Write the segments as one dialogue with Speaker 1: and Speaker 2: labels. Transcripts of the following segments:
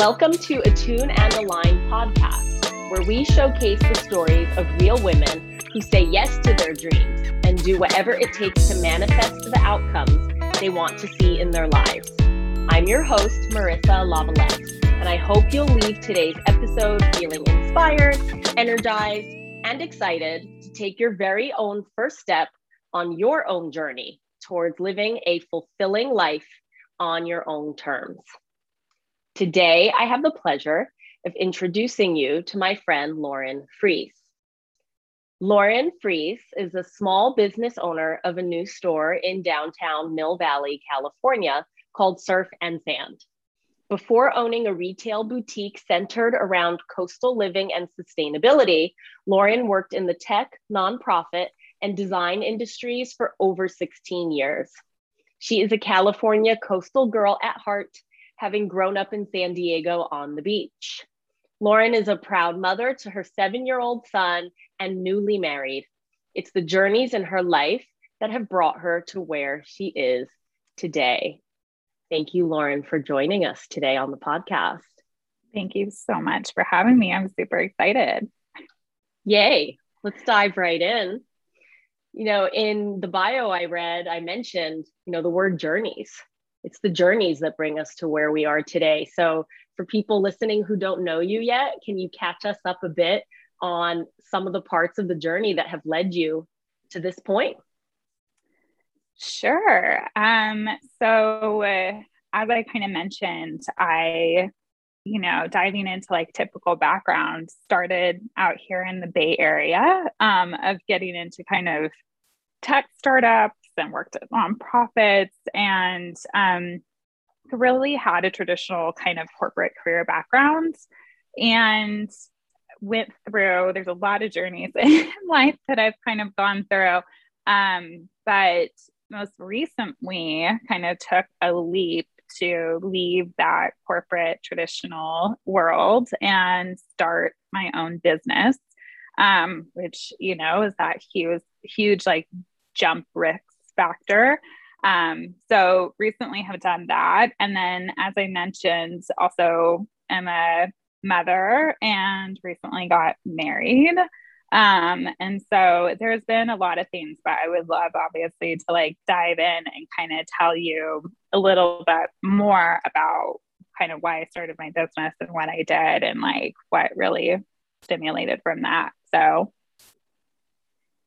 Speaker 1: Welcome to Attune and Align podcast, where we showcase the stories of real women who say yes to their dreams and do whatever it takes to manifest the outcomes they want to see in their lives. I'm your host, Marissa Lavalette, and I hope you'll leave today's episode feeling inspired, energized, and excited to take your very own first step on your own journey towards living a fulfilling life on your own terms. Today, I have the pleasure of introducing you to my friend Lauren Fries. Lauren Fries is a small business owner of a new store in downtown Mill Valley, California called Surf and Sand. Before owning a retail boutique centered around coastal living and sustainability, Lauren worked in the tech, nonprofit, and design industries for over 16 years. She is a California coastal girl at heart, having grown up in San Diego on the beach. Lauren is a proud mother to her seven year old son and newly married. It's the journeys in her life that have brought her to where she is today. Thank you, Lauren, for joining us today on the podcast.
Speaker 2: Thank you so much for having me. I'm super excited.
Speaker 1: Yay. Let's dive right in. You know, in the bio I read, I mentioned, you know, the word journeys. It's the journeys that bring us to where we are today. So, for people listening who don't know you yet, can you catch us up a bit on some of the parts of the journey that have led you to this point?
Speaker 2: Sure. Um, so, uh, as I kind of mentioned, I, you know, diving into like typical background, started out here in the Bay Area um, of getting into kind of tech startups and worked at nonprofits and um, really had a traditional kind of corporate career background. And went through, there's a lot of journeys in life that I've kind of gone through. Um, but most recently, kind of took a leap to leave that corporate traditional world and start my own business, um, which, you know, is that huge, huge like jump risk factor. Um, so recently have done that. And then, as I mentioned, also am a mother and recently got married. Um, and so there's been a lot of things, but I would love obviously to like dive in and kind of tell you a little bit more about kind of why I started my business and what I did and like what really stimulated from that. So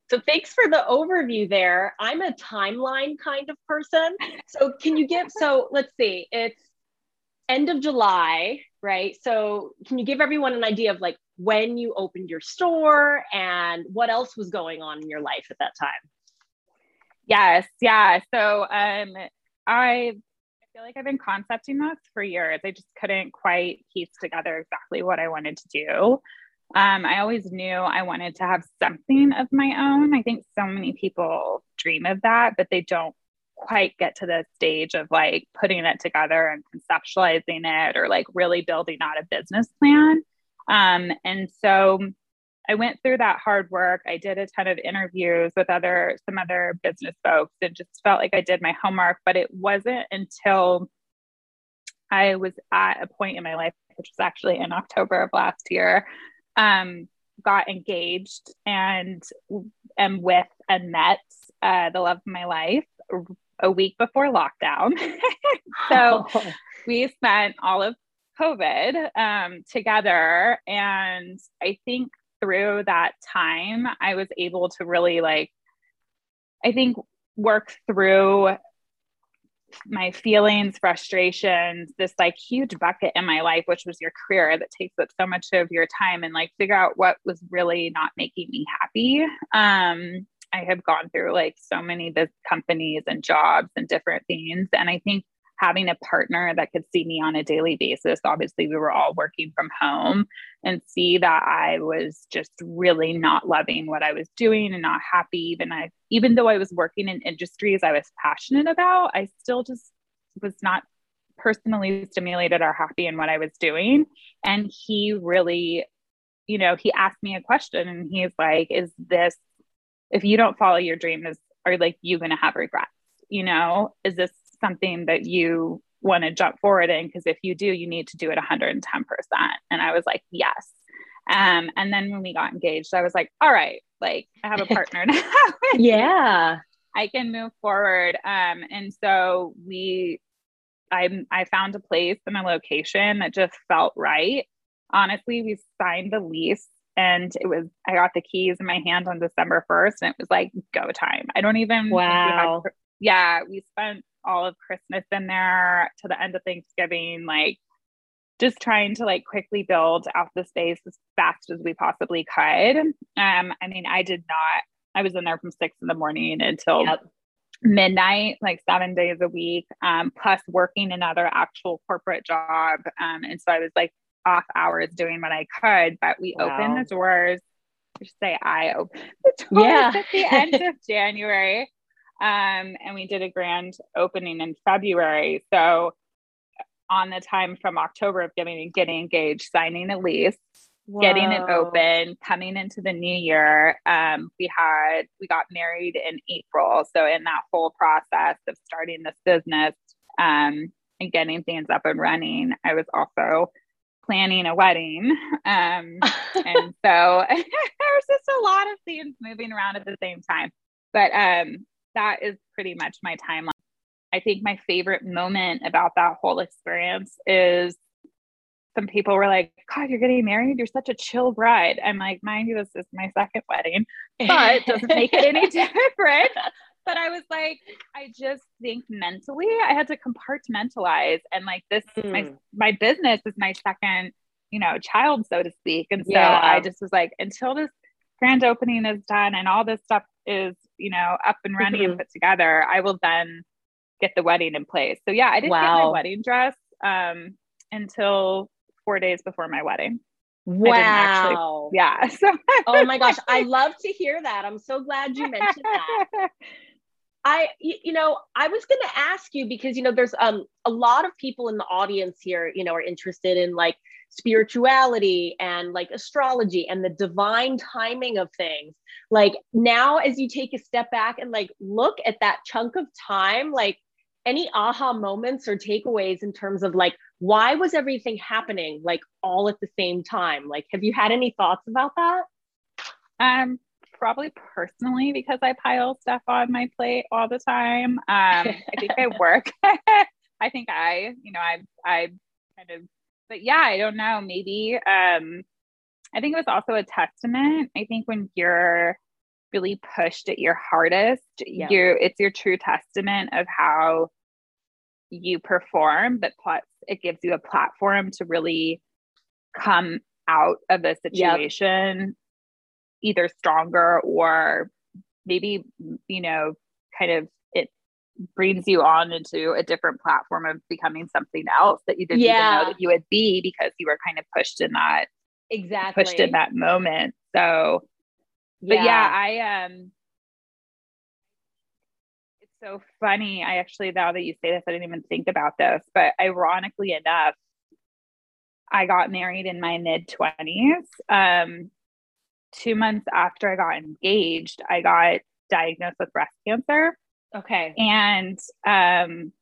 Speaker 1: so thanks for the overview there. I'm a timeline kind of person. So can you give so let's see, it's end of July, right? So can you give everyone an idea of like when you opened your store and what else was going on in your life at that time?
Speaker 2: Yes, yeah. So um I I feel like I've been concepting this for years. I just couldn't quite piece together exactly what I wanted to do. Um, I always knew I wanted to have something of my own. I think so many people dream of that, but they don't quite get to the stage of like putting it together and conceptualizing it or like really building out a business plan. Um, and so I went through that hard work. I did a ton of interviews with other some other business folks and just felt like I did my homework, but it wasn't until I was at a point in my life, which was actually in October of last year, um, got engaged and am with and met uh, the love of my life a week before lockdown. so oh. we spent all of COVID um, together. And I think through that time, I was able to really like, I think, work through my feelings, frustrations, this like huge bucket in my life, which was your career that takes up so much of your time, and like figure out what was really not making me happy. Um, I have gone through like so many the companies and jobs and different things. And I think having a partner that could see me on a daily basis, obviously we were all working from home and see that I was just really not loving what I was doing and not happy. Even I even though I was working in industries I was passionate about, I still just was not personally stimulated or happy in what I was doing. And he really, you know, he asked me a question and he's like, is this if you don't follow your dream is are like you going to have regrets you know is this something that you want to jump forward in because if you do, you need to do it 110%. And I was like, yes. Um, and then when we got engaged, I was like, all right, like I have a partner now.
Speaker 1: yeah.
Speaker 2: I can move forward. Um, and so we, I, I found a place and a location that just felt right. Honestly, we signed the lease and it was, I got the keys in my hand on December 1st and it was like go time. I don't even,
Speaker 1: wow.
Speaker 2: We had, yeah, we spent all of Christmas in there to the end of Thanksgiving, like just trying to like quickly build out the space as fast as we possibly could. Um, I mean, I did not, I was in there from six in the morning until yep. midnight, like seven days a week, um, plus working another actual corporate job. Um, and so I was like off hours doing what I could, but we wow. opened the doors. I say I opened the doors yeah. at the end of January. Um, and we did a grand opening in February. So on the time from October of getting getting engaged, signing a lease, Whoa. getting it open, coming into the new year. Um, we had we got married in April. So in that whole process of starting this business um, and getting things up and running, I was also planning a wedding. Um, and so there's just a lot of things moving around at the same time. But um, that is pretty much my timeline. I think my favorite moment about that whole experience is some people were like, God, you're getting married. You're such a chill bride. I'm like, mind you, this is my second wedding, but it doesn't make it any different. But I was like, I just think mentally I had to compartmentalize and like this, mm. my, my business is my second, you know, child, so to speak. And so yeah. I just was like, until this grand opening is done and all this stuff is, you know, up and running mm-hmm. and put together, I will then get the wedding in place. So yeah, I didn't wow. get my wedding dress um, until four days before my wedding.
Speaker 1: Wow.
Speaker 2: Actually, yeah. So
Speaker 1: oh my gosh, I love to hear that. I'm so glad you mentioned that. I, you know, I was going to ask you because, you know, there's um, a lot of people in the audience here, you know, are interested in like spirituality and like astrology and the divine timing of things. Like now, as you take a step back and like look at that chunk of time, like any aha moments or takeaways in terms of like why was everything happening like all at the same time? Like have you had any thoughts about that?
Speaker 2: Um probably personally because i pile stuff on my plate all the time. Um i think i work. I think i you know i i kind of but yeah i don't know maybe um i think it was also a testament i think when you're really pushed at your hardest yeah. you it's your true testament of how you perform but plus it gives you a platform to really come out of the situation yep. either stronger or maybe you know kind of brings you on into a different platform of becoming something else that you didn't yeah. even know that you would be because you were kind of pushed in that
Speaker 1: exactly
Speaker 2: pushed in that moment so but yeah, yeah I um it's so funny. I actually now that you say this, I didn't even think about this, but ironically enough, I got married in my mid 20s. Um, two months after I got engaged, I got diagnosed with breast cancer.
Speaker 1: Okay.
Speaker 2: And um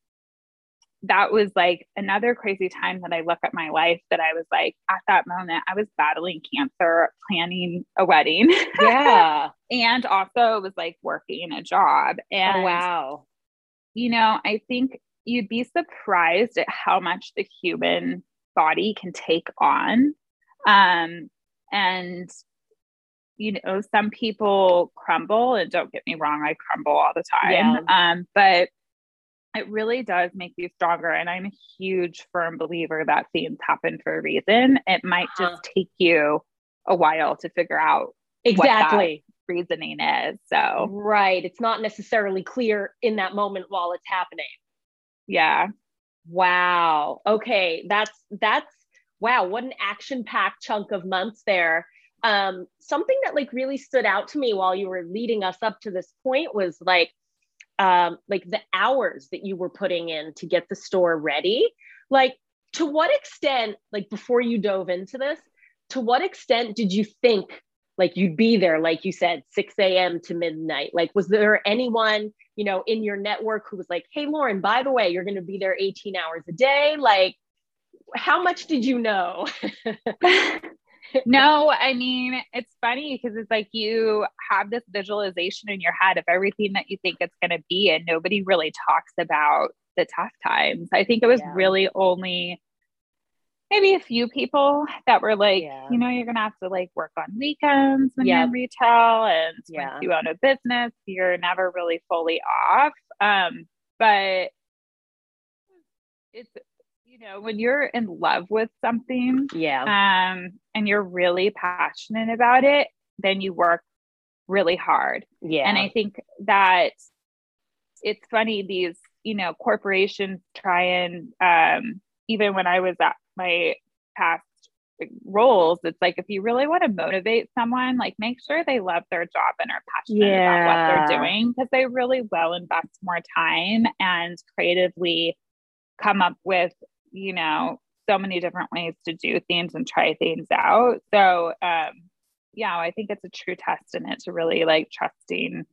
Speaker 2: that was like another crazy time that I look at my life that I was like, at that moment, I was battling cancer, planning a wedding.
Speaker 1: Yeah.
Speaker 2: and also was like working a job. And
Speaker 1: oh, wow.
Speaker 2: You know, I think you'd be surprised at how much the human body can take on. Um, and you know, some people crumble, and don't get me wrong, I crumble all the time. Yeah. Um, but it really does make you stronger. And I'm a huge firm believer that things happen for a reason. It might uh-huh. just take you a while to figure out
Speaker 1: exactly
Speaker 2: reasoning is. So,
Speaker 1: right. It's not necessarily clear in that moment while it's happening.
Speaker 2: Yeah.
Speaker 1: Wow. Okay. That's, that's, wow. What an action packed chunk of months there. Um, something that like really stood out to me while you were leading us up to this point was like, um, like the hours that you were putting in to get the store ready. Like to what extent like before you dove into this to what extent did you think like you'd be there like you said 6 a.m to midnight? Like was there anyone you know in your network who was like hey lauren by the way you're going to be there 18 hours a day? Like how much did you know
Speaker 2: no i mean it's funny because it's like you have this visualization in your head of everything that you think it's going to be and nobody really talks about the tough times i think it was yeah. really only maybe a few people that were like, yeah. you know, you're gonna have to like work on weekends when yep. you're in retail, and yeah. once you own a business, you're never really fully off. Um, but it's know when you're in love with something,
Speaker 1: yeah,
Speaker 2: um, and you're really passionate about it, then you work really hard.
Speaker 1: Yeah,
Speaker 2: and I think that it's funny these you know corporations try and um even when I was at my past roles, it's like if you really want to motivate someone, like make sure they love their job and are passionate yeah. about what they're doing because they really will invest more time and creatively come up with, you know, so many different ways to do things and try things out. So, um, yeah, I think it's a true testament to really like trusting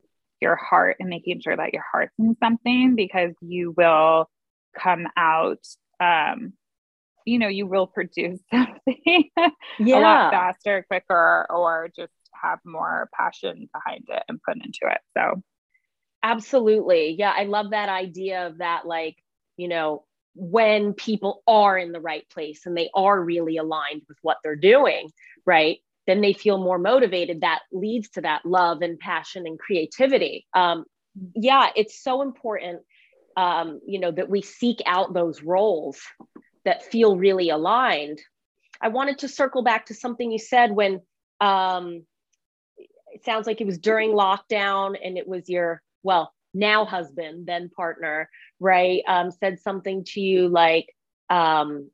Speaker 2: your heart and making sure that your heart's in something because you will come out um, you know, you will produce something yeah. a lot faster, quicker, or just have more passion behind it and put into it. So,
Speaker 1: absolutely. Yeah. I love that idea of that, like, you know, when people are in the right place and they are really aligned with what they're doing, right? Then they feel more motivated. That leads to that love and passion and creativity. Um, yeah, it's so important, um, you know, that we seek out those roles that feel really aligned. I wanted to circle back to something you said when um, it sounds like it was during lockdown and it was your, well, now husband, then partner, right? Um, said something to you like, um,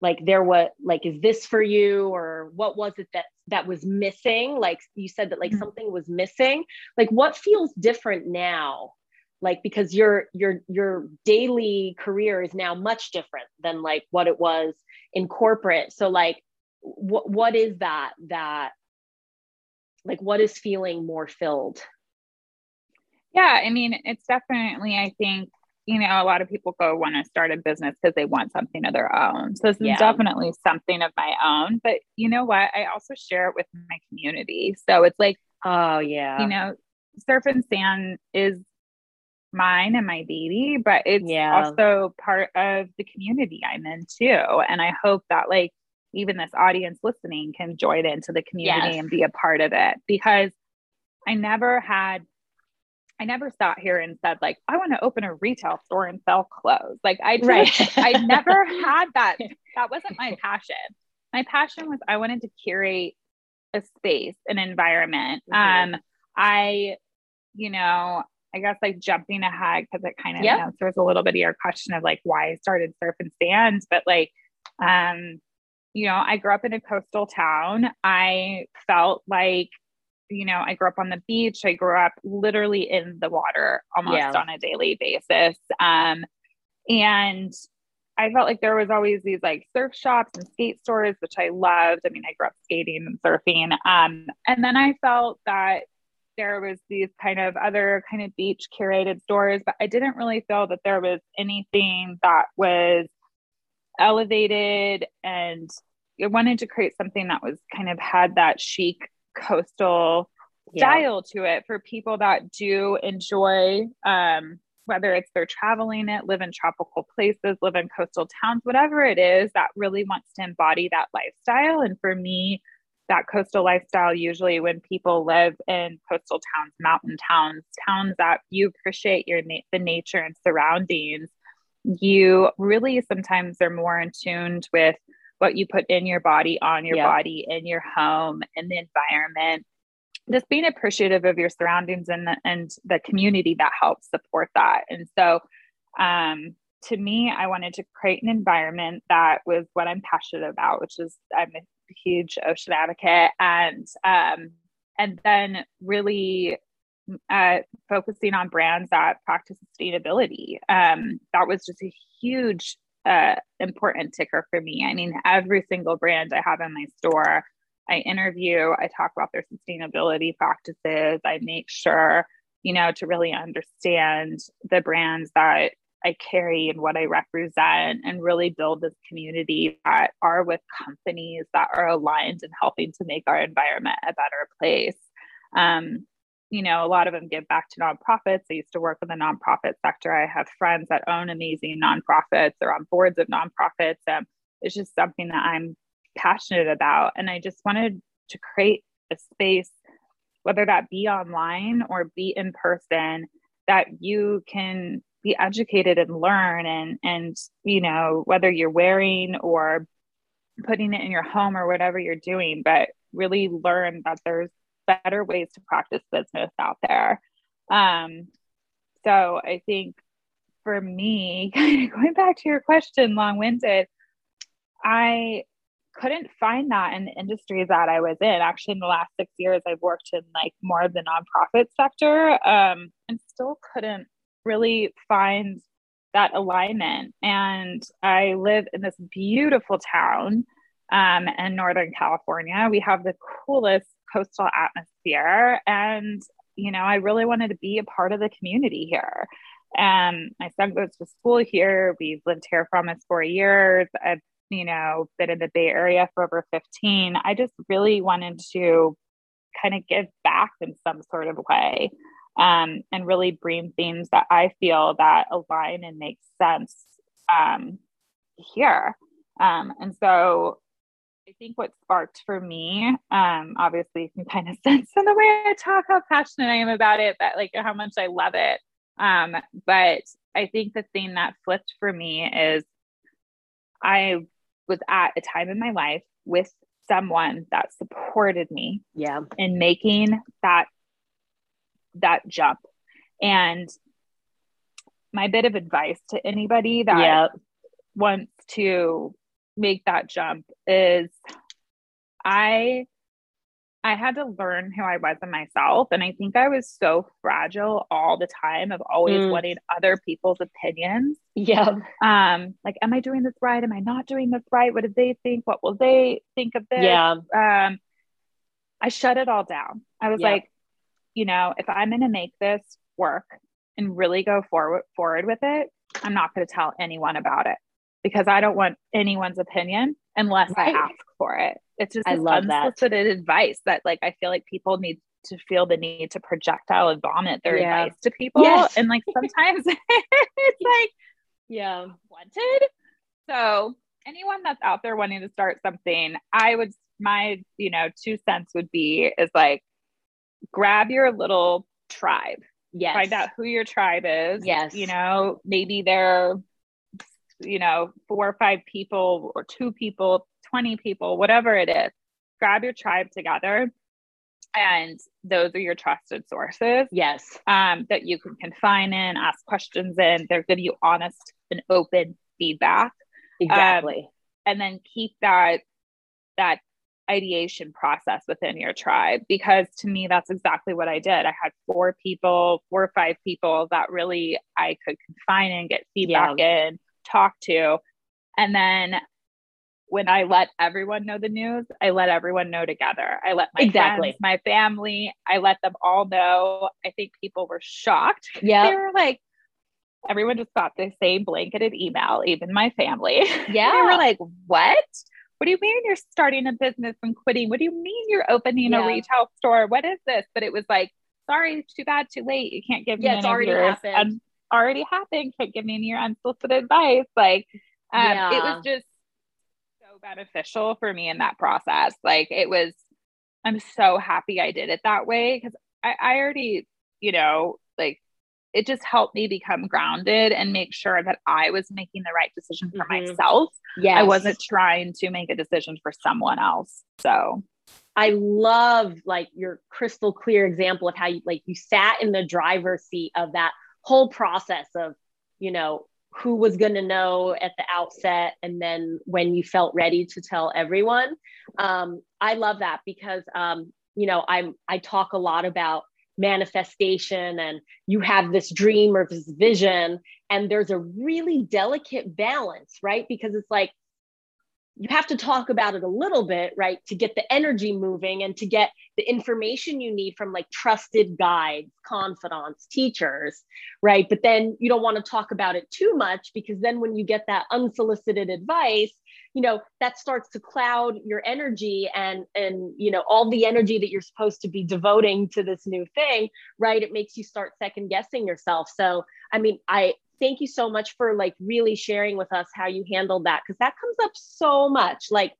Speaker 1: like there was like is this for you? Or what was it that that was missing? Like you said that like mm-hmm. something was missing. Like what feels different now? Like because your your your daily career is now much different than like what it was in corporate. So like what what is that that like what is feeling more filled
Speaker 2: yeah i mean it's definitely i think you know a lot of people go want to start a business because they want something of their own so this yeah. is definitely something of my own but you know what i also share it with my community so it's like
Speaker 1: oh yeah
Speaker 2: you know surf and sand is mine and my baby, but it's yeah. also part of the community I'm in too. And I hope that like even this audience listening can join into the community yes. and be a part of it because I never had I never sat here and said like I want to open a retail store and sell clothes. Like I just, right. I never had that. That wasn't my passion. My passion was I wanted to curate a space, an environment. Mm-hmm. Um I you know, I guess like jumping ahead because it kind of yep. answers a little bit of your question of like why I started surf and stands, but like, um, you know, I grew up in a coastal town. I felt like, you know, I grew up on the beach. I grew up literally in the water almost yeah. on a daily basis. Um, and I felt like there was always these like surf shops and skate stores, which I loved. I mean, I grew up skating and surfing. Um, and then I felt that there was these kind of other kind of beach curated stores, but I didn't really feel that there was anything that was elevated and I wanted to create something that was kind of had that chic coastal yeah. style to it for people that do enjoy um, whether it's they're traveling it, live in tropical places, live in coastal towns, whatever it is that really wants to embody that lifestyle. And for me, that coastal lifestyle usually when people live in coastal towns mountain towns towns that you appreciate your na- the nature and surroundings you really sometimes are more in tuned with what you put in your body on your yeah. body in your home in the environment just being appreciative of your surroundings and the, and the community that helps support that and so um, to me i wanted to create an environment that was what i'm passionate about which is i'm a huge ocean advocate and um, and then really uh, focusing on brands that practice sustainability. Um, that was just a huge uh, important ticker for me. I mean, every single brand I have in my store I interview, I talk about their sustainability practices, I make sure, you know, to really understand the brands that I carry and what I represent and really build this community that are with companies that are aligned and helping to make our environment a better place. Um, you know, a lot of them give back to nonprofits. I used to work in the nonprofit sector. I have friends that own amazing nonprofits or on boards of nonprofits. Um, it's just something that I'm passionate about. And I just wanted to create a space, whether that be online or be in person, that you can be educated and learn and and you know whether you're wearing or putting it in your home or whatever you're doing but really learn that there's better ways to practice business out there um so i think for me kind of going back to your question long-winded i couldn't find that in the industries that I was in. Actually, in the last six years, I've worked in like more of the nonprofit sector um, and still couldn't really find that alignment. And I live in this beautiful town um, in Northern California. We have the coolest coastal atmosphere. And, you know, I really wanted to be a part of the community here. And my son goes to school here. We've lived here for almost four years. I've you know, been in the Bay Area for over 15, I just really wanted to kind of give back in some sort of way um, and really bring themes that I feel that align and make sense um, here. Um, and so I think what sparked for me, um, obviously you can kind of sense in the way I talk how passionate I am about it, but like how much I love it. Um, but I think the thing that flipped for me is I was at a time in my life with someone that supported me
Speaker 1: yeah
Speaker 2: in making that that jump and my bit of advice to anybody that yep. wants to make that jump is i I had to learn who I was in myself. And I think I was so fragile all the time of always mm. wanting other people's opinions.
Speaker 1: Yeah.
Speaker 2: Um, like, am I doing this right? Am I not doing this right? What do they think? What will they think of this?
Speaker 1: Yeah.
Speaker 2: Um, I shut it all down. I was like, you know, if I'm gonna make this work and really go forward forward with it, I'm not gonna tell anyone about it because I don't want anyone's opinion unless right. I ask for it. It's just I love unsolicited that. advice that like I feel like people need to feel the need to projectile and vomit their yeah. advice to people. Yes. And like sometimes it's like,
Speaker 1: yeah,
Speaker 2: wanted. So anyone that's out there wanting to start something, I would my, you know, two cents would be is like grab your little tribe.
Speaker 1: Yes.
Speaker 2: Find out who your tribe is.
Speaker 1: Yes.
Speaker 2: You know, maybe they're, you know, four or five people or two people 20 people, whatever it is, grab your tribe together. And those are your trusted sources.
Speaker 1: Yes.
Speaker 2: Um, that you can confine in, ask questions in. They'll give you honest and open feedback.
Speaker 1: Exactly. Um,
Speaker 2: and then keep that that ideation process within your tribe because to me that's exactly what I did. I had four people, four or five people that really I could confine and get feedback yeah. in, talk to. And then when I let everyone know the news, I let everyone know together. I let my exactly. friends, my family, I let them all know. I think people were shocked.
Speaker 1: Yeah.
Speaker 2: They were like, everyone just got the same blanketed email, even my family.
Speaker 1: Yeah.
Speaker 2: they were like, what? What do you mean you're starting a business and quitting? What do you mean you're opening yeah. a retail store? What is this? But it was like, sorry, too bad, too late. You can't give me
Speaker 1: yeah, it's already happened.
Speaker 2: Already happened. Can't give me any your unsolicited advice. Like, um, yeah. it was just so beneficial for me in that process. Like it was, I'm so happy I did it that way because I, I already, you know, like it just helped me become grounded and make sure that I was making the right decision for mm-hmm. myself.
Speaker 1: Yeah.
Speaker 2: I wasn't trying to make a decision for someone else. So
Speaker 1: I love like your crystal clear example of how you like you sat in the driver's seat of that whole process of, you know, who was going to know at the outset and then when you felt ready to tell everyone. Um, i love that because um, you know i'm i talk a lot about manifestation and you have this dream or this vision and there's a really delicate balance right? Because it's like you have to talk about it a little bit, right? To get the energy moving and to get the information you need from like trusted guides, confidants, teachers, right? But then you don't want to talk about it too much because then when you get that unsolicited advice, you know, that starts to cloud your energy and and you know, all the energy that you're supposed to be devoting to this new thing, right? It makes you start second guessing yourself. So, I mean, I thank you so much for like really sharing with us how you handled that because that comes up so much like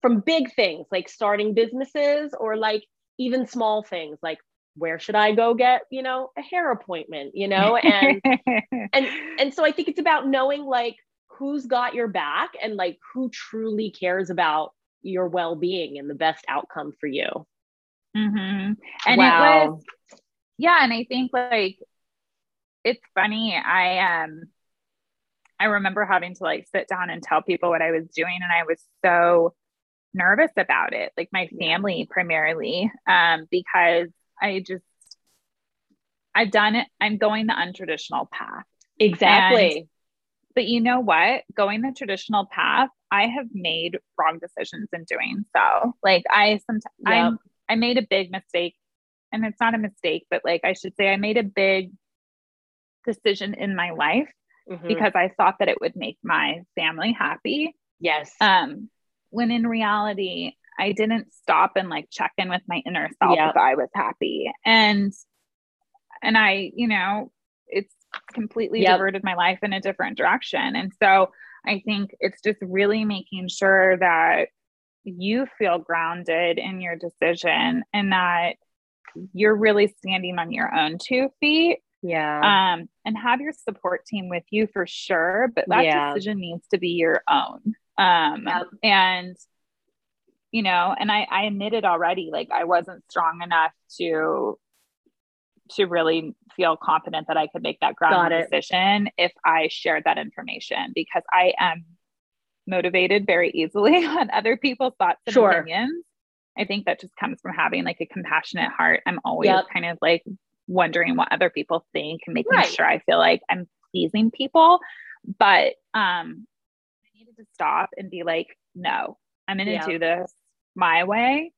Speaker 1: from big things like starting businesses or like even small things like where should i go get you know a hair appointment you know and and and so i think it's about knowing like who's got your back and like who truly cares about your well-being and the best outcome for you
Speaker 2: mm-hmm. and wow. it was yeah and i think like it's funny. I um I remember having to like sit down and tell people what I was doing and I was so nervous about it, like my family primarily, um, because I just I've done it, I'm going the untraditional path.
Speaker 1: Exactly.
Speaker 2: And, but you know what? Going the traditional path, I have made wrong decisions in doing so. Like I sometimes yep. I made a big mistake and it's not a mistake, but like I should say I made a big decision in my life mm-hmm. because I thought that it would make my family happy.
Speaker 1: Yes.
Speaker 2: Um, when in reality, I didn't stop and like check in with my inner self yep. if I was happy. And and I, you know, it's completely yep. diverted my life in a different direction. And so I think it's just really making sure that you feel grounded in your decision and that you're really standing on your own two feet
Speaker 1: yeah.
Speaker 2: Um, and have your support team with you for sure, but that yeah. decision needs to be your own. Um, yep. and you know, and I, I admitted already, like I wasn't strong enough to to really feel confident that I could make that grounded decision if I shared that information because I am motivated very easily on other people's thoughts and sure. opinions. I think that just comes from having like a compassionate heart. I'm always yep. kind of like wondering what other people think and making right. sure I feel like I'm pleasing people. But um I needed to stop and be like, no, I'm gonna yeah. do this my way.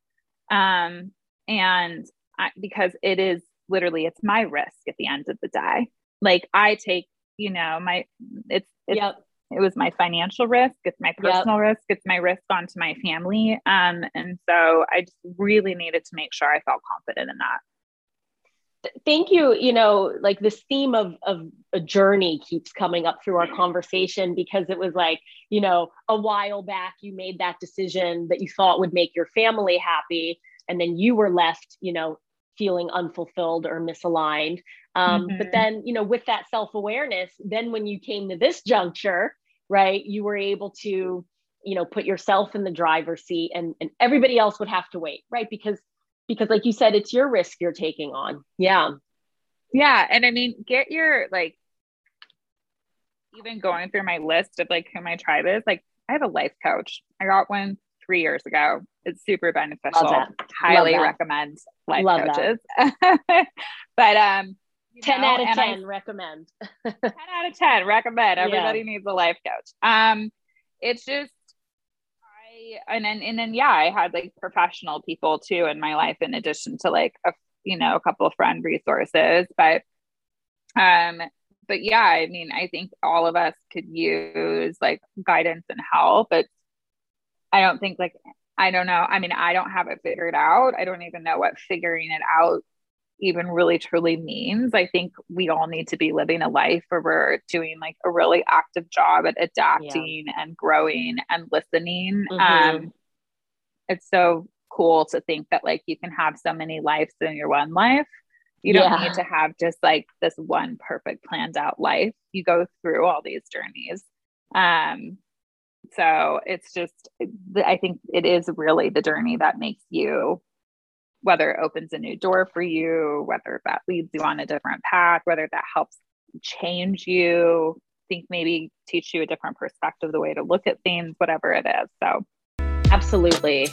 Speaker 2: Um and I, because it is literally it's my risk at the end of the day. Like I take, you know, my it's it's yep. it was my financial risk, it's my personal yep. risk, it's my risk onto my family. Um and so I just really needed to make sure I felt confident in that
Speaker 1: thank you you know like this theme of of a journey keeps coming up through our conversation because it was like you know a while back you made that decision that you thought would make your family happy and then you were left you know feeling unfulfilled or misaligned um, mm-hmm. but then you know with that self-awareness then when you came to this juncture right you were able to you know put yourself in the driver's seat and and everybody else would have to wait right because because like you said it's your risk you're taking on. Yeah.
Speaker 2: Yeah. And i mean get your like even going through my list of like who my tribe is like i have a life coach. I got one three years ago. It's super beneficial. Highly recommend life Love coaches. But um
Speaker 1: 10 know, out of 10 I, recommend.
Speaker 2: 10 out of 10 recommend. Everybody yeah. needs a life coach. Um it's just and then and then yeah, I had like professional people too in my life in addition to like a you know a couple of friend resources, but um but yeah, I mean, I think all of us could use like guidance and help, but I don't think like I don't know. I mean, I don't have it figured out. I don't even know what figuring it out even really truly means. I think we all need to be living a life where we're doing like a really active job at adapting yeah. and growing and listening. Mm-hmm. Um, it's so cool to think that like you can have so many lives in your one life. You don't yeah. need to have just like this one perfect planned out life. You go through all these journeys. Um, so it's just, I think it is really the journey that makes you whether it opens a new door for you, whether that leads you on a different path, whether that helps change you, think maybe teach you a different perspective, the way to look at things, whatever it is. So,
Speaker 1: absolutely.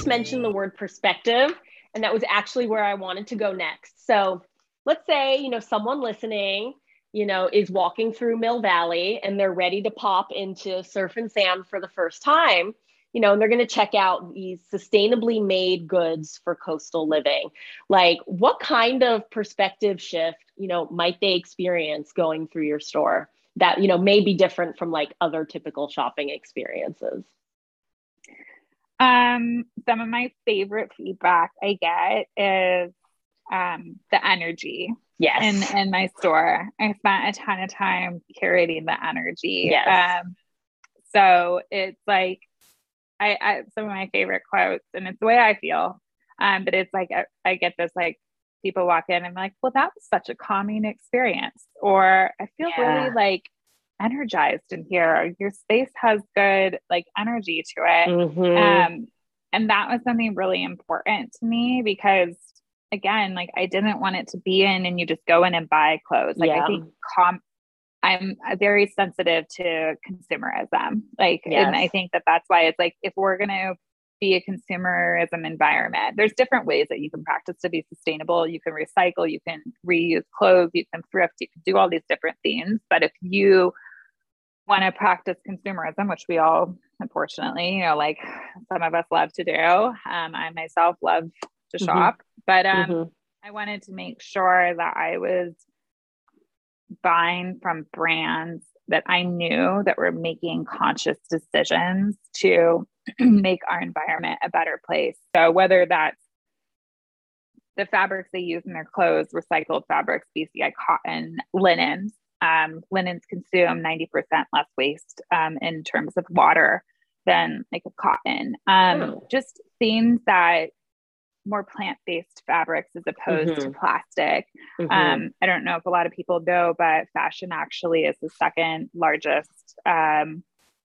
Speaker 1: Just mentioned the word perspective, and that was actually where I wanted to go next. So let's say, you know, someone listening, you know, is walking through Mill Valley and they're ready to pop into surf and sand for the first time, you know, and they're going to check out these sustainably made goods for coastal living. Like, what kind of perspective shift, you know, might they experience going through your store that, you know, may be different from like other typical shopping experiences?
Speaker 2: Um, some of my favorite feedback I get is um, the energy.
Speaker 1: Yes.
Speaker 2: In in my store, I spent a ton of time curating the energy.
Speaker 1: Yes. Um,
Speaker 2: so it's like I, I some of my favorite quotes, and it's the way I feel. Um, but it's like I, I get this like people walk in and I'm like, well, that was such a calming experience, or I feel yeah. really like energized in here. Your space has good like energy to it. Mm-hmm. Um, and that was something really important to me because again, like I didn't want it to be in and you just go in and buy clothes. Like yeah. I think com- I'm very sensitive to consumerism. Like, yes. and I think that that's why it's like if we're gonna be a consumerism environment, there's different ways that you can practice to be sustainable. You can recycle, you can reuse clothes, you can thrift, you can do all these different things. But if you want to practice consumerism, which we all, unfortunately, you know, like some of us love to do. Um, I myself love to mm-hmm. shop, but um, mm-hmm. I wanted to make sure that I was buying from brands that I knew that were making conscious decisions to make our environment a better place. So whether that's the fabrics they use in their clothes, recycled fabrics, BCI cotton, linens, um, linens consume 90% less waste um, in terms of water than like a cotton. Um, oh. Just things that more plant-based fabrics as opposed mm-hmm. to plastic. Mm-hmm. Um, I don't know if a lot of people know, but fashion actually is the second largest um,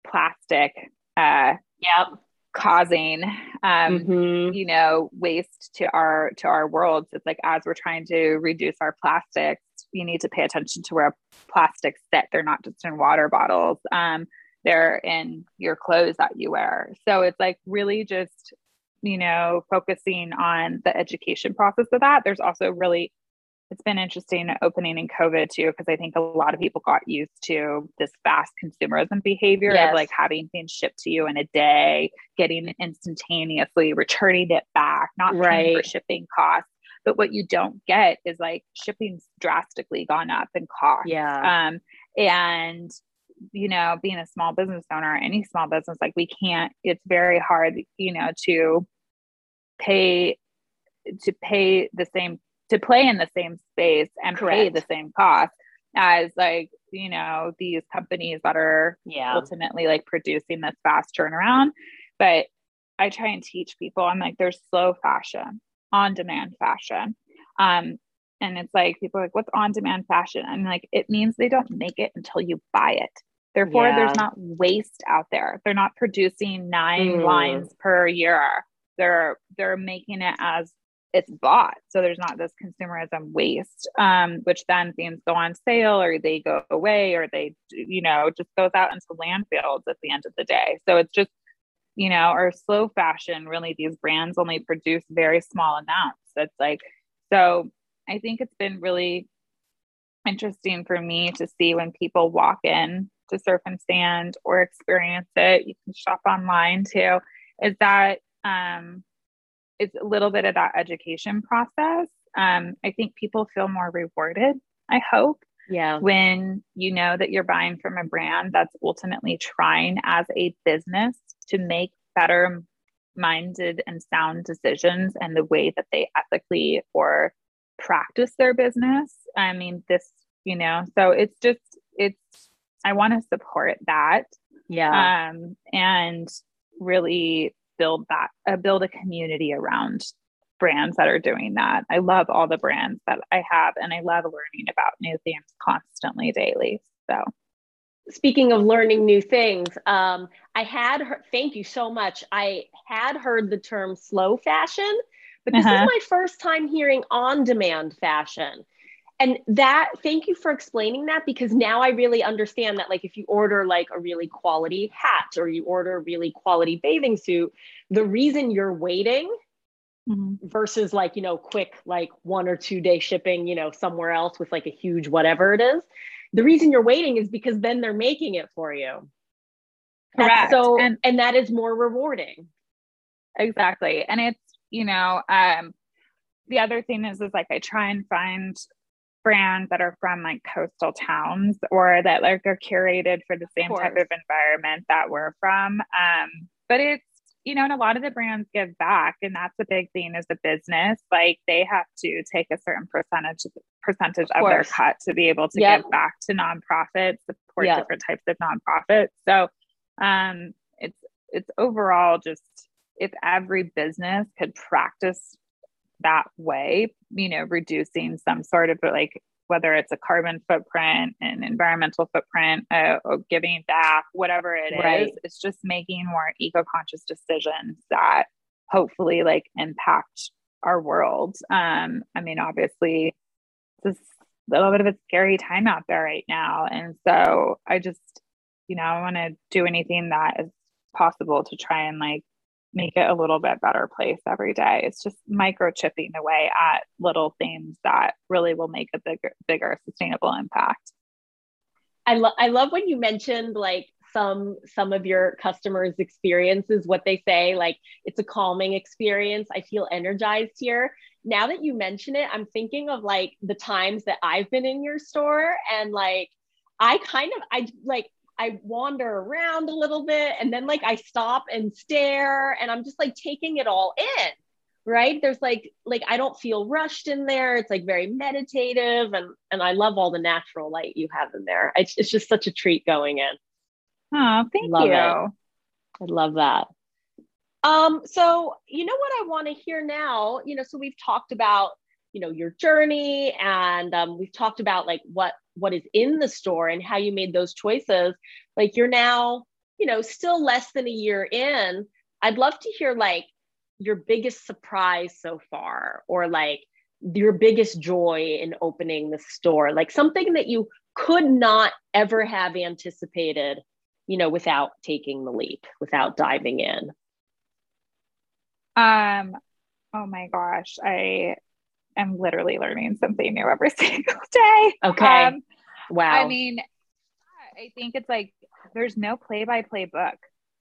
Speaker 2: plastic. Uh,
Speaker 1: yep.
Speaker 2: causing um, mm-hmm. you know waste to our to our world so it's like as we're trying to reduce our plastics you need to pay attention to where plastics sit. They're not just in water bottles. Um, they're in your clothes that you wear. So it's like really just, you know, focusing on the education process of that. There's also really, it's been interesting opening in COVID too, because I think a lot of people got used to this fast consumerism behavior yes. of like having things shipped to you in a day, getting it instantaneously, returning it back, not right. paying for shipping costs. But what you don't get is like shipping's drastically gone up in cost.
Speaker 1: Yeah.
Speaker 2: Um, and you know, being a small business owner, any small business, like we can't, it's very hard, you know, to pay to pay the same to play in the same space and Correct. pay the same cost as like you know these companies that are
Speaker 1: yeah.
Speaker 2: ultimately like producing this fast turnaround but i try and teach people i'm like there's slow fashion on demand fashion. Um, and it's like people are like, what's on demand fashion? I'm like, it means they don't make it until you buy it. Therefore, yeah. there's not waste out there. They're not producing nine mm. lines per year. They're they're making it as it's bought. So there's not this consumerism waste, um, which then things go on sale or they go away or they, you know, just goes out into landfills at the end of the day. So it's just you know, or slow fashion, really these brands only produce very small amounts. That's like, so I think it's been really interesting for me to see when people walk in to surf and sand or experience it. You can shop online too. Is that um, it's a little bit of that education process. Um, I think people feel more rewarded. I hope.
Speaker 1: Yeah.
Speaker 2: When you know that you're buying from a brand that's ultimately trying as a business to make better minded and sound decisions and the way that they ethically or practice their business. I mean, this, you know, so it's just, it's, I want to support that.
Speaker 1: Yeah.
Speaker 2: Um, and really build that, uh, build a community around brands that are doing that. I love all the brands that I have and I love learning about new things constantly daily. So
Speaker 1: speaking of learning new things, um, I had heard, thank you so much. I had heard the term slow fashion, but this uh-huh. is my first time hearing on demand fashion. and that thank you for explaining that because now i really understand that like if you order like a really quality hat or you order a really quality bathing suit the reason you're waiting mm-hmm. versus like you know quick like one or two day shipping you know somewhere else with like a huge whatever it is the reason you're waiting is because then they're making it for you Correct. That's so and, and that is more rewarding
Speaker 2: exactly and it's you know um the other thing is is like i try and find brands that are from like coastal towns or that like are curated for the same type of environment that we're from. Um, but it's you know, and a lot of the brands give back, and that's a big thing as a business. Like they have to take a certain percentage percentage of, of their cut to be able to yep. give back to nonprofits, support yep. different types of nonprofits. So um, it's it's overall just if every business could practice that way, you know, reducing some sort of like whether it's a carbon footprint, an environmental footprint, uh, or giving back, whatever it right. is, it's just making more eco-conscious decisions that hopefully like impact our world. Um, I mean, obviously, it's a little bit of a scary time out there right now, and so I just, you know, I want to do anything that is possible to try and like make it a little bit better place every day. It's just microchipping away at little things that really will make a bigger, bigger sustainable impact.
Speaker 1: I love I love when you mentioned like some some of your customers' experiences, what they say, like it's a calming experience. I feel energized here. Now that you mention it, I'm thinking of like the times that I've been in your store and like I kind of I like I wander around a little bit and then like I stop and stare and I'm just like taking it all in. Right. There's like like I don't feel rushed in there. It's like very meditative and and I love all the natural light you have in there. It's, it's just such a treat going in.
Speaker 2: Oh, thank love you. It.
Speaker 1: I love that. Um, so you know what I want to hear now, you know, so we've talked about you know your journey and um, we've talked about like what what is in the store and how you made those choices like you're now you know still less than a year in. I'd love to hear like your biggest surprise so far or like your biggest joy in opening the store like something that you could not ever have anticipated you know without taking the leap without diving in.
Speaker 2: Um oh my gosh i am literally learning something new every single day.
Speaker 1: Okay. Um, wow.
Speaker 2: I mean, I think it's like there's no play by play book.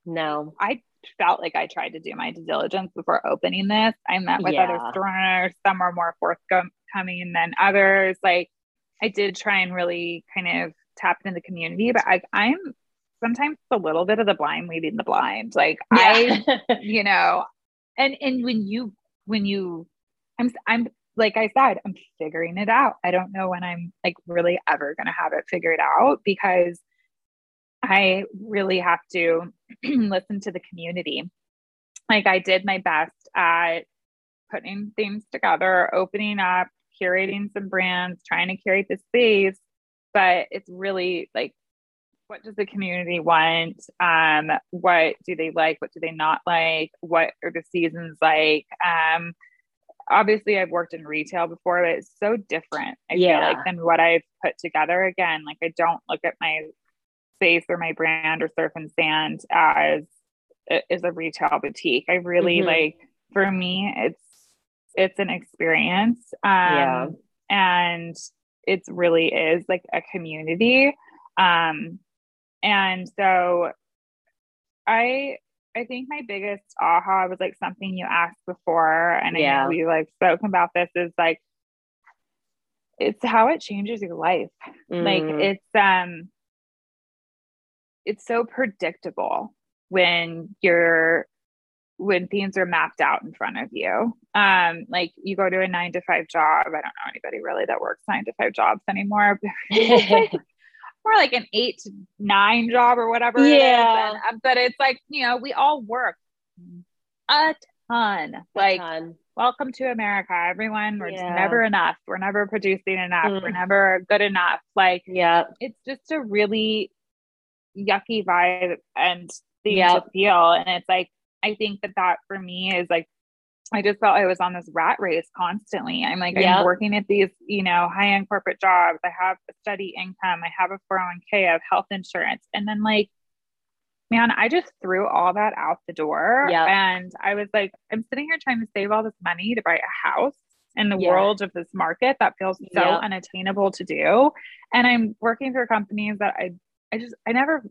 Speaker 1: No.
Speaker 2: I felt like I tried to do my due diligence before opening this. I met with yeah. other store owners. Some are more forthcoming than others. Like I did try and really kind of tap into the community, but I, I'm sometimes a little bit of the blind leading the blind. Like yeah. I, you know, and and when you when you I'm I'm like I said, I'm figuring it out. I don't know when I'm like really ever going to have it figured out because I really have to listen to the community. Like I did my best at putting things together, opening up, curating some brands, trying to curate the space, but it's really like what does the community want? Um, what do they like? What do they not like? What are the seasons like? Um, obviously I've worked in retail before, but it's so different. I yeah. feel like than what I've put together. Again, like I don't look at my space or my brand or surf and sand as is a retail boutique. I really mm-hmm. like for me it's it's an experience. Um yeah. and it really is like a community. Um and so I I think my biggest aha was like something you asked before, and yeah. I know we like spoke about this is like it's how it changes your life. Mm. Like it's um it's so predictable when you're when things are mapped out in front of you. Um, like you go to a nine to five job. I don't know anybody really that works nine to five jobs anymore. more like an eight to nine job or whatever.
Speaker 1: Yeah.
Speaker 2: It is. And, but it's like, you know, we all work a ton. A like, ton. welcome to America, everyone. We're yeah. just never enough. We're never producing enough. Mm. We're never good enough. Like,
Speaker 1: yeah,
Speaker 2: it's just a really yucky vibe and thing yep. to feel. And it's like, I think that that for me is like I just felt I was on this rat race constantly. I'm like,
Speaker 1: Yep.
Speaker 2: I'm working at these, you know, high end corporate jobs. I have a steady income. I have a 401k. I have health insurance. And then, like, man, I just threw all that out the door.
Speaker 1: Yep.
Speaker 2: And I was like, I'm sitting here trying to save all this money to buy a house in the
Speaker 1: Yeah.
Speaker 2: world of this market that feels so
Speaker 1: Yep.
Speaker 2: unattainable to do. And I'm working for companies that I, I just, I never,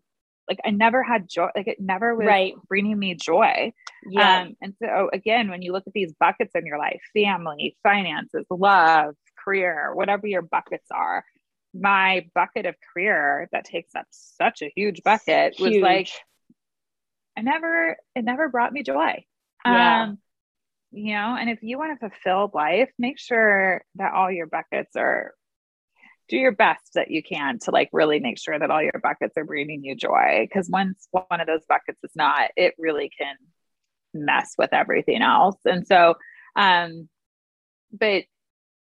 Speaker 2: like, I never had joy. Like, it never was
Speaker 1: Right.
Speaker 2: bringing me joy.
Speaker 1: Yeah.
Speaker 2: Um, and so again, when you look at these buckets in your life, family, finances, love, career, whatever your buckets are, my bucket of career that takes up such a huge bucket was like, I never, it never brought me joy.
Speaker 1: Yeah.
Speaker 2: Um, you know, and if you want a fulfilled life, make sure that all your buckets are do your best that you can to like really make sure that all your buckets are bringing you joy. Cause once one of those buckets is not, it really can mess with everything else. And so, um, but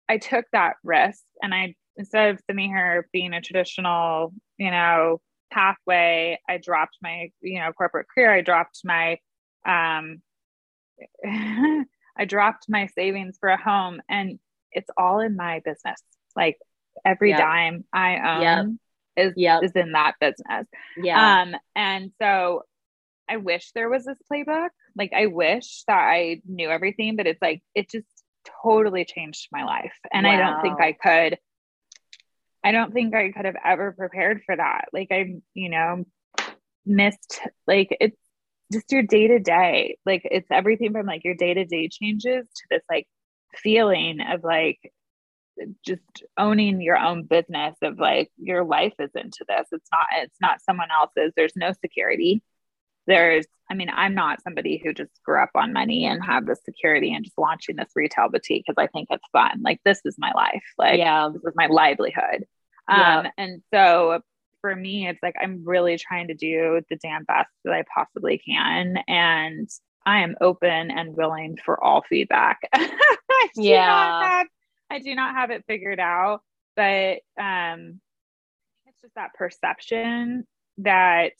Speaker 2: I took that risk and I, instead of sitting here being a traditional, you know, pathway, I dropped my, you know, corporate career. I dropped my, um, I dropped my savings for a home and it's all in my business. Like every
Speaker 1: Yep.
Speaker 2: dime I own
Speaker 1: Yep.
Speaker 2: is,
Speaker 1: Yep.
Speaker 2: is in that business.
Speaker 1: Yeah.
Speaker 2: Um, and so I wish there was this playbook. Like I wish that I knew everything, but it's like it just totally changed my life. And I don't think I could I don't think I could have ever prepared for that. Like I, you know, missed like it's just your day to day. Like it's everything from like your day to day changes to this like feeling of like just owning your own business of like your life is into this. It's not it's not someone else's. There's no security. There's i mean i'm not somebody who just grew up on money and have the security and just launching this retail boutique because i think it's fun. Like this is my life. Like
Speaker 1: yeah.
Speaker 2: this is my livelihood.
Speaker 1: Yeah.
Speaker 2: um and so for me it's like i'm really trying to do the damn best that i possibly can and i am open and willing for all feedback.
Speaker 1: Yeah.
Speaker 2: I do not have it figured out but um it's just that perception that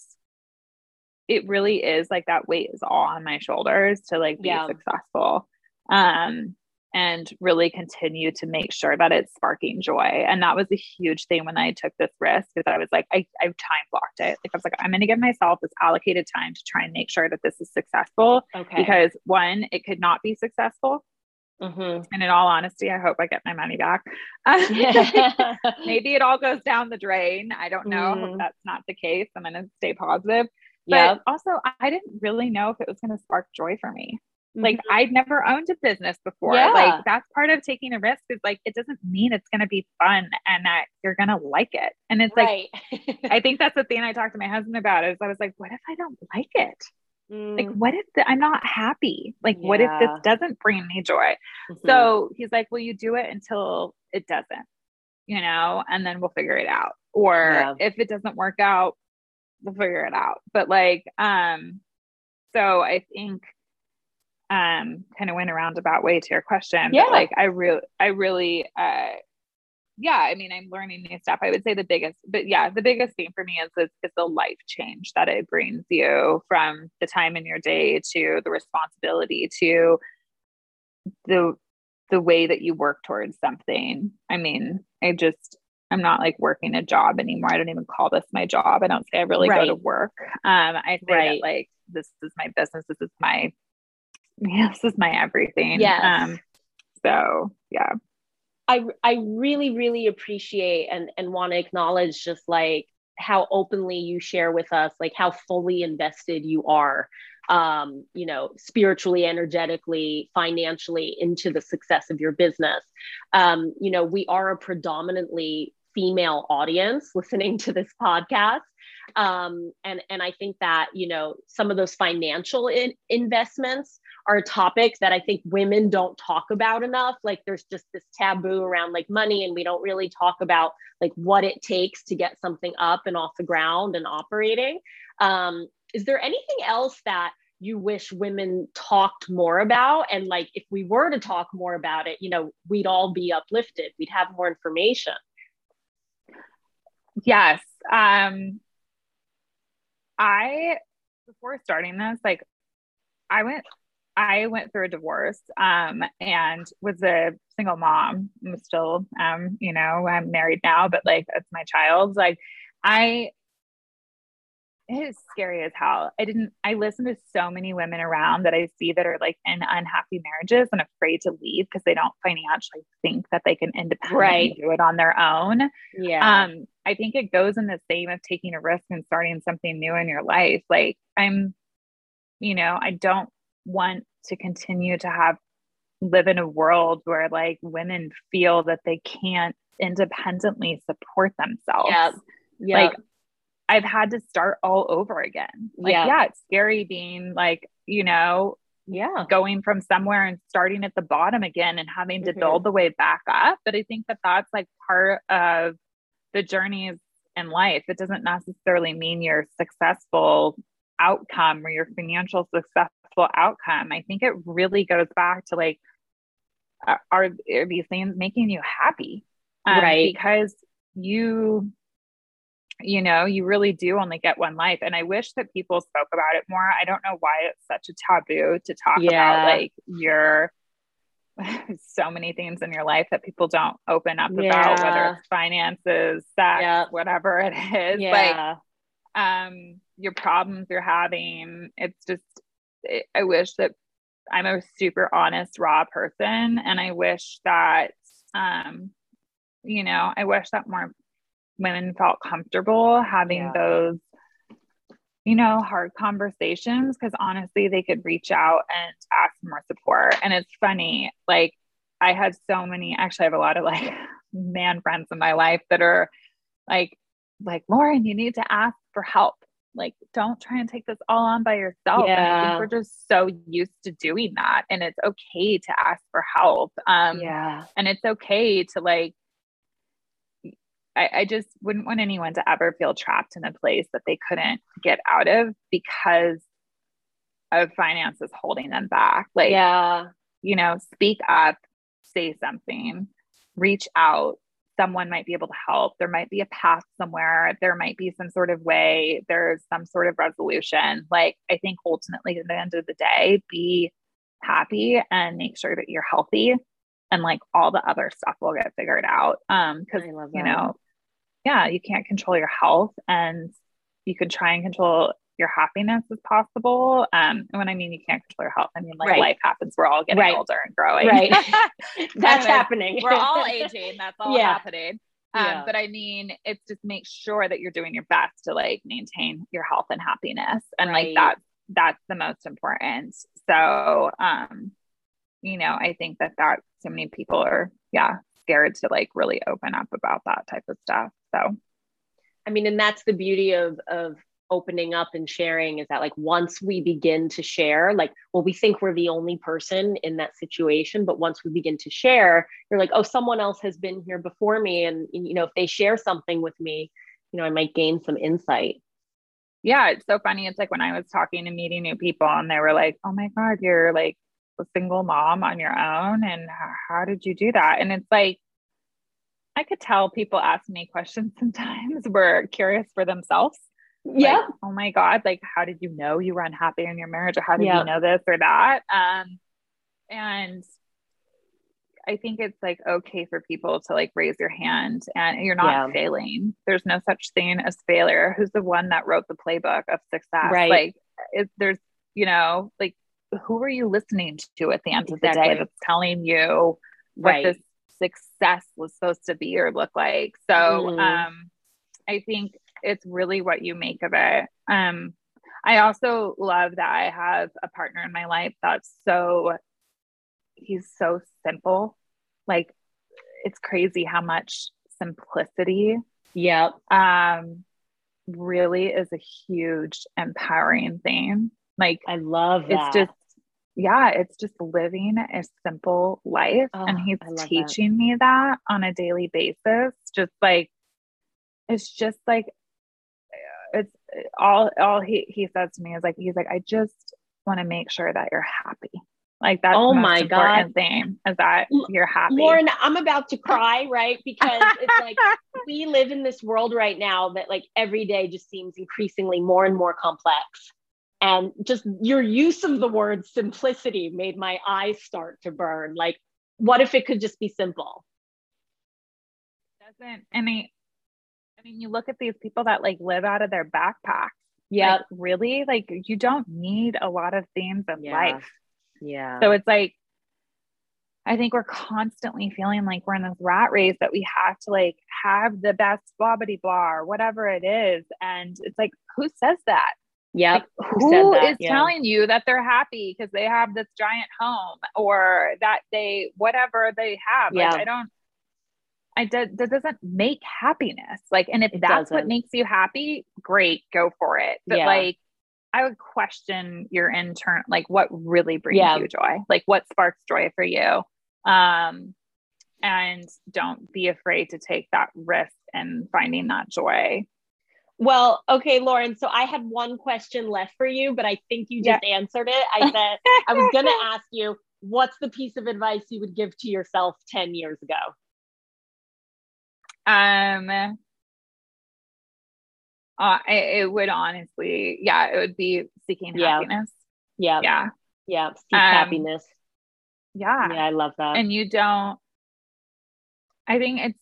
Speaker 2: it really is like that weight is all on my shoulders to like be
Speaker 1: Yeah.
Speaker 2: successful um and really continue to make sure that it's sparking joy and that was a huge thing when i took this risk because i was like i i time blocked it like i was like i'm going to give myself this allocated time to try and make sure that this is successful
Speaker 1: Okay.
Speaker 2: because one it could not be successful
Speaker 1: Mhm.
Speaker 2: and in all honesty i hope i get my money back maybe it all goes down the drain i don't know I hope
Speaker 1: Mm.
Speaker 2: that's not the case i'm going to stay positive
Speaker 1: yeah.
Speaker 2: but also i didn't really know if it was going to spark joy for me like
Speaker 1: Mhm.
Speaker 2: I'd never owned a business before.
Speaker 1: Yeah.
Speaker 2: Like that's part of taking a risk is like it doesn't mean it's going to be fun and that you're going to like it. And it's like. I think that's the thing I talked to my husband about is I was like, what if I don't like it? Like
Speaker 1: Mm,
Speaker 2: what if the, I'm not happy? Like what if this doesn't bring me joy?
Speaker 1: mhm.
Speaker 2: So he's like, Will you do it until it doesn't, you know, and then we'll figure it out. Or
Speaker 1: Yeah.
Speaker 2: if it doesn't work out, we'll figure it out. But like, um, so I think um kind of went around about way to your question.
Speaker 1: Yeah.
Speaker 2: But like I really I really uh yeah, I mean, I'm learning new stuff. I would say the biggest, but yeah, the biggest thing for me is, is is the life change that it brings you from the time in your day to the responsibility to the the way that you work towards something. I mean, I just I'm not like working a job anymore. I don't even call this my job. I don't say I really go to work. Um, I say
Speaker 1: Right.
Speaker 2: that like this is my business. This is my this is my everything.
Speaker 1: Yes.
Speaker 2: Um, so yeah.
Speaker 1: I I really really appreciate and and want to acknowledge just like how openly you share with us like how fully invested you are um you know spiritually energetically financially into the success of your business. Um you know we are a predominantly female audience listening to this podcast. Um and and i think that you know some of those financial in- investments are a topic that I think women don't talk about enough. Like there's just this taboo around like money, and we don't really talk about like what it takes to get something up and off the ground and operating. Um, is there anything else that you wish women talked more about? And like if we were to talk more about it, you know, we'd all be uplifted. We'd have more information.
Speaker 2: Yes. Um I before starting this, like I went I went through a divorce um, and was a single mom. I'm still, um, you know, I'm married now, but like it's my child. Like I, it is scary as hell. I didn't, I listen to so many women around that I see that are like in unhappy marriages and afraid to leave because they don't financially think that they can independently right. do it on their own.
Speaker 1: Yeah.
Speaker 2: Um, I think it goes in the same of taking a risk and starting something new in your life. Like I'm, you know, I don't want to continue to have live in a world where like women feel that they can't independently support themselves.
Speaker 1: Yeah.
Speaker 2: yeah. Like I've had to start all over again. Like, yeah. yeah, it's scary being like, you know,
Speaker 1: yeah,
Speaker 2: going from somewhere and starting at the bottom again and having to mm-hmm. build the way back up. But I think that that's like part of the journeys in life. It doesn't necessarily mean your successful outcome or your financial outcome. I think it really goes back to like, are, are these things making you happy?
Speaker 1: Um, right.
Speaker 2: Because you, you know, you really do only get one life. And I wish that people spoke about it more. I don't know why it's such a taboo to talk yeah. about like your so many things in your life that people don't open up yeah. about, whether it's finances, sex, whatever it is. Yeah. Like, um, your problems you're having. It's just, it, I wish that I'm a super honest, raw person. And I wish that, um, you know, I wish that more women felt comfortable having yeah. those you know, hard conversations because honestly, they could reach out and ask for more support. And it's funny, like, I had so many, actually, I have a lot of like man friends in my life that are like, like, Lauren, you need to ask for help. Like, don't try and take this all on by yourself. Yeah. I think we're just so used to doing that. And it's okay to ask for help. Um,
Speaker 1: yeah.
Speaker 2: And it's okay to like I, I just wouldn't want anyone to ever feel trapped in a place that they couldn't get out of because of finances holding them back. Like,
Speaker 1: yeah,
Speaker 2: you know, speak up, say something, reach out. Someone might be able to help. There might be a path somewhere. There might be some sort of way. There's some sort of resolution. Like, I think ultimately, at the end of the day, be happy and make sure that you're healthy and like all the other stuff will get figured out. Um, because you know, yeah, you can't control your health and you can try and control your happiness as possible. Um, and when I mean you can't control your health, I mean like right. life happens. We're all getting right. older and growing.
Speaker 1: Right. That's happening.
Speaker 2: We're all aging. That's all yeah. happening. Um, yeah. but I mean, it's just make sure that you're doing your best to like maintain your health and happiness. And right. like that, that's the most important. So, um, you know, I think that that so many people are, yeah, scared to like really open up about that type of stuff. So,
Speaker 1: I mean, and that's the beauty of of opening up and sharing is that like once we begin to share like well we think we're the only person in that situation but once we begin to share you're like oh someone else has been here before me and you know if they share something with me you know i might gain some insight.
Speaker 2: Yeah it's so funny. It's like when i was talking and meeting new people and they were like oh my god you're like a single mom on your own and how did you do that? And it's like I could tell people ask me questions sometimes were curious for themselves.
Speaker 1: Yeah.
Speaker 2: Like, oh my God, like, how did you know you were unhappy in your marriage? Or how did you know this or that? Um, and I think it's like okay for people to like raise your hand and you're not yeah. failing. There's no such thing as failure. Who's the one that wrote the playbook of success?
Speaker 1: Right.
Speaker 2: Like, it, there's, you know, like, who are you listening to at the end exactly. of the day that's telling you what right. this success was supposed to be or look like. So mm. um, I think it's really what you make of it. Um, I also love that I have a partner in my life that's so, he's so simple. Like it's crazy how much simplicity.
Speaker 1: Yep.
Speaker 2: Um, really is a huge empowering thing. Like
Speaker 1: I love that.
Speaker 2: It's just yeah, it's just living a simple life. Oh, and he's teaching that. me that on a daily basis. Just like, it's just like, it's all, all he, he says to me is like, he's like, I just want to make sure that you're happy. Like that's oh my god thing is that you're happy.
Speaker 1: Lauren, I'm about to cry, right? Because it's like we live in this world right now that like every day just seems increasingly more and more complex And just your use of the word simplicity made my eyes start to burn. Like, what if it could just be simple?
Speaker 2: doesn't any I mean, you look at these people that like live out of their backpacks.
Speaker 1: Yeah.
Speaker 2: Like, really? Like you don't need a lot of things in
Speaker 1: Yeah.
Speaker 2: life.
Speaker 1: Yeah.
Speaker 2: So it's like, I think we're constantly feeling like we're in this rat race that we have to like have the best blah blah blah or whatever it is. And it's like, who says that?
Speaker 1: Yeah.
Speaker 2: Like,
Speaker 1: Who
Speaker 2: who
Speaker 1: that?
Speaker 2: is
Speaker 1: Yeah.
Speaker 2: telling you that they're happy because they have this giant home or that they whatever they have?
Speaker 1: Yeah.
Speaker 2: Like I don't. I did that doesn't make happiness. Like, and if
Speaker 1: It
Speaker 2: that's what
Speaker 1: doesn't.
Speaker 2: makes you happy, great, go for it. But
Speaker 1: Yeah.
Speaker 2: like, I would question your intern, like what really brings
Speaker 1: Yeah.
Speaker 2: you joy, like what sparks joy for you. Um, and don't be afraid to take that risk and finding that joy.
Speaker 1: Well, okay, Lauren. So I had one question left for you, but I think you just answered it. I said, I was going to ask you, what's the piece of advice you would give to yourself 10 years ago?
Speaker 2: Um, uh, it, it would honestly, yeah, it would be seeking
Speaker 1: Yeah.
Speaker 2: happiness.
Speaker 1: Yeah.
Speaker 2: Yeah.
Speaker 1: Yeah. Seek
Speaker 2: Um,
Speaker 1: happiness.
Speaker 2: Yeah.
Speaker 1: Yeah. I love that.
Speaker 2: And you don't, I think it's,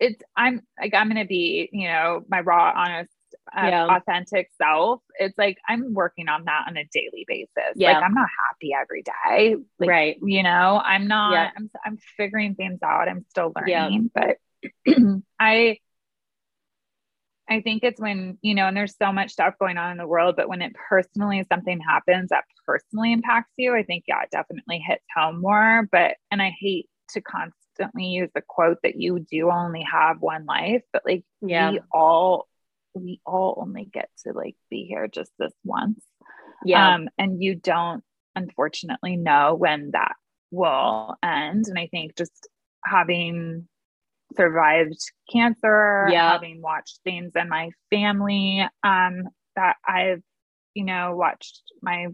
Speaker 2: it's, I'm like, I'm going to be, you know, my raw, honest, uh,
Speaker 1: Yeah.
Speaker 2: authentic self. It's like, I'm working on that on a daily basis.
Speaker 1: Yeah.
Speaker 2: Like, I'm not happy every day. Like,
Speaker 1: right.
Speaker 2: you know i'm not
Speaker 1: Yeah.
Speaker 2: i'm i'm figuring things out i'm still learning but i i think it's when you know and there's so much stuff going on in the world but when it personally something happens that personally impacts you i think yeah it definitely hits home more but and i hate to constantly use the quote that you do only have one life but like
Speaker 1: Yeah.
Speaker 2: we all we all only get to like be here just this once
Speaker 1: Yeah.
Speaker 2: um, and you don't unfortunately know when that will end. And I think just having survived cancer,
Speaker 1: Yeah.
Speaker 2: having watched things in my family, um, that I've, you know, watched my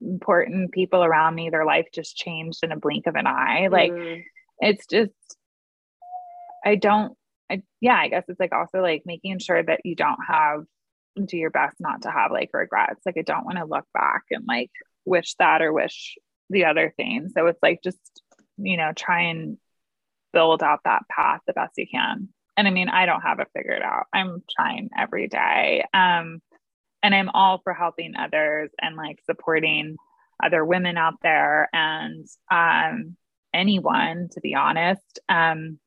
Speaker 2: important people around me, their life just changed in a blink of an eye. Like
Speaker 1: Mm.
Speaker 2: it's just I don't I, yeah, I guess it's like also like making sure that you don't have do your best not to have like regrets. Like I don't want to look back and like wish that or wish the other thing. So it's like just, you know, try and build out that path the best you can. And I mean, I don't have it figured out. I'm trying every day. Um and I'm all for helping others and like supporting other women out there and um anyone to be honest. Um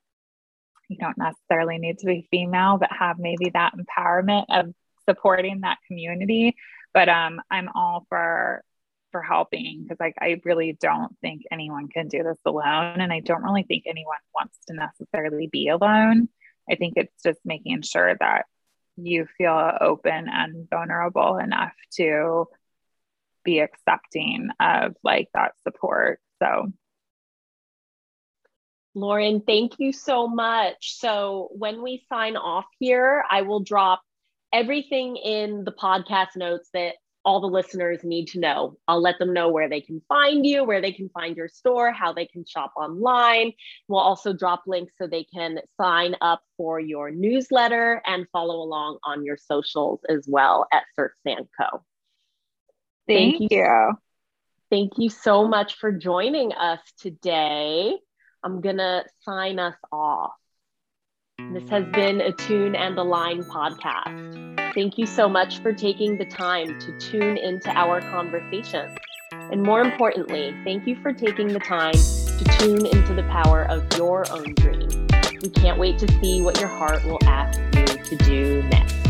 Speaker 2: you don't necessarily need to be female, but have maybe that empowerment of supporting that community. But um, I'm all for for helping because like I really don't think anyone can do this alone, and I don't really think anyone wants to necessarily be alone. I think it's just making sure that you feel open and vulnerable enough to be accepting of like that support. So
Speaker 1: Lauren, thank you so much. So, when we sign off here, I will drop everything in the podcast notes that all the listeners need to know. I'll let them know where they can find you, where they can find your store, how they can shop online. We'll also drop links so they can sign up for your newsletter and follow along on your socials as well at Surf Sand Co.
Speaker 2: thank,
Speaker 1: Thank
Speaker 2: you.
Speaker 1: Thank you so much for joining us today. I'm going to sign us off. This has been a Tune and a Line podcast. Thank you so much for taking the time to tune into our conversations. And more importantly, thank you for taking the time to tune into the power of your own dream. We can't wait to see what your heart will ask you to do next.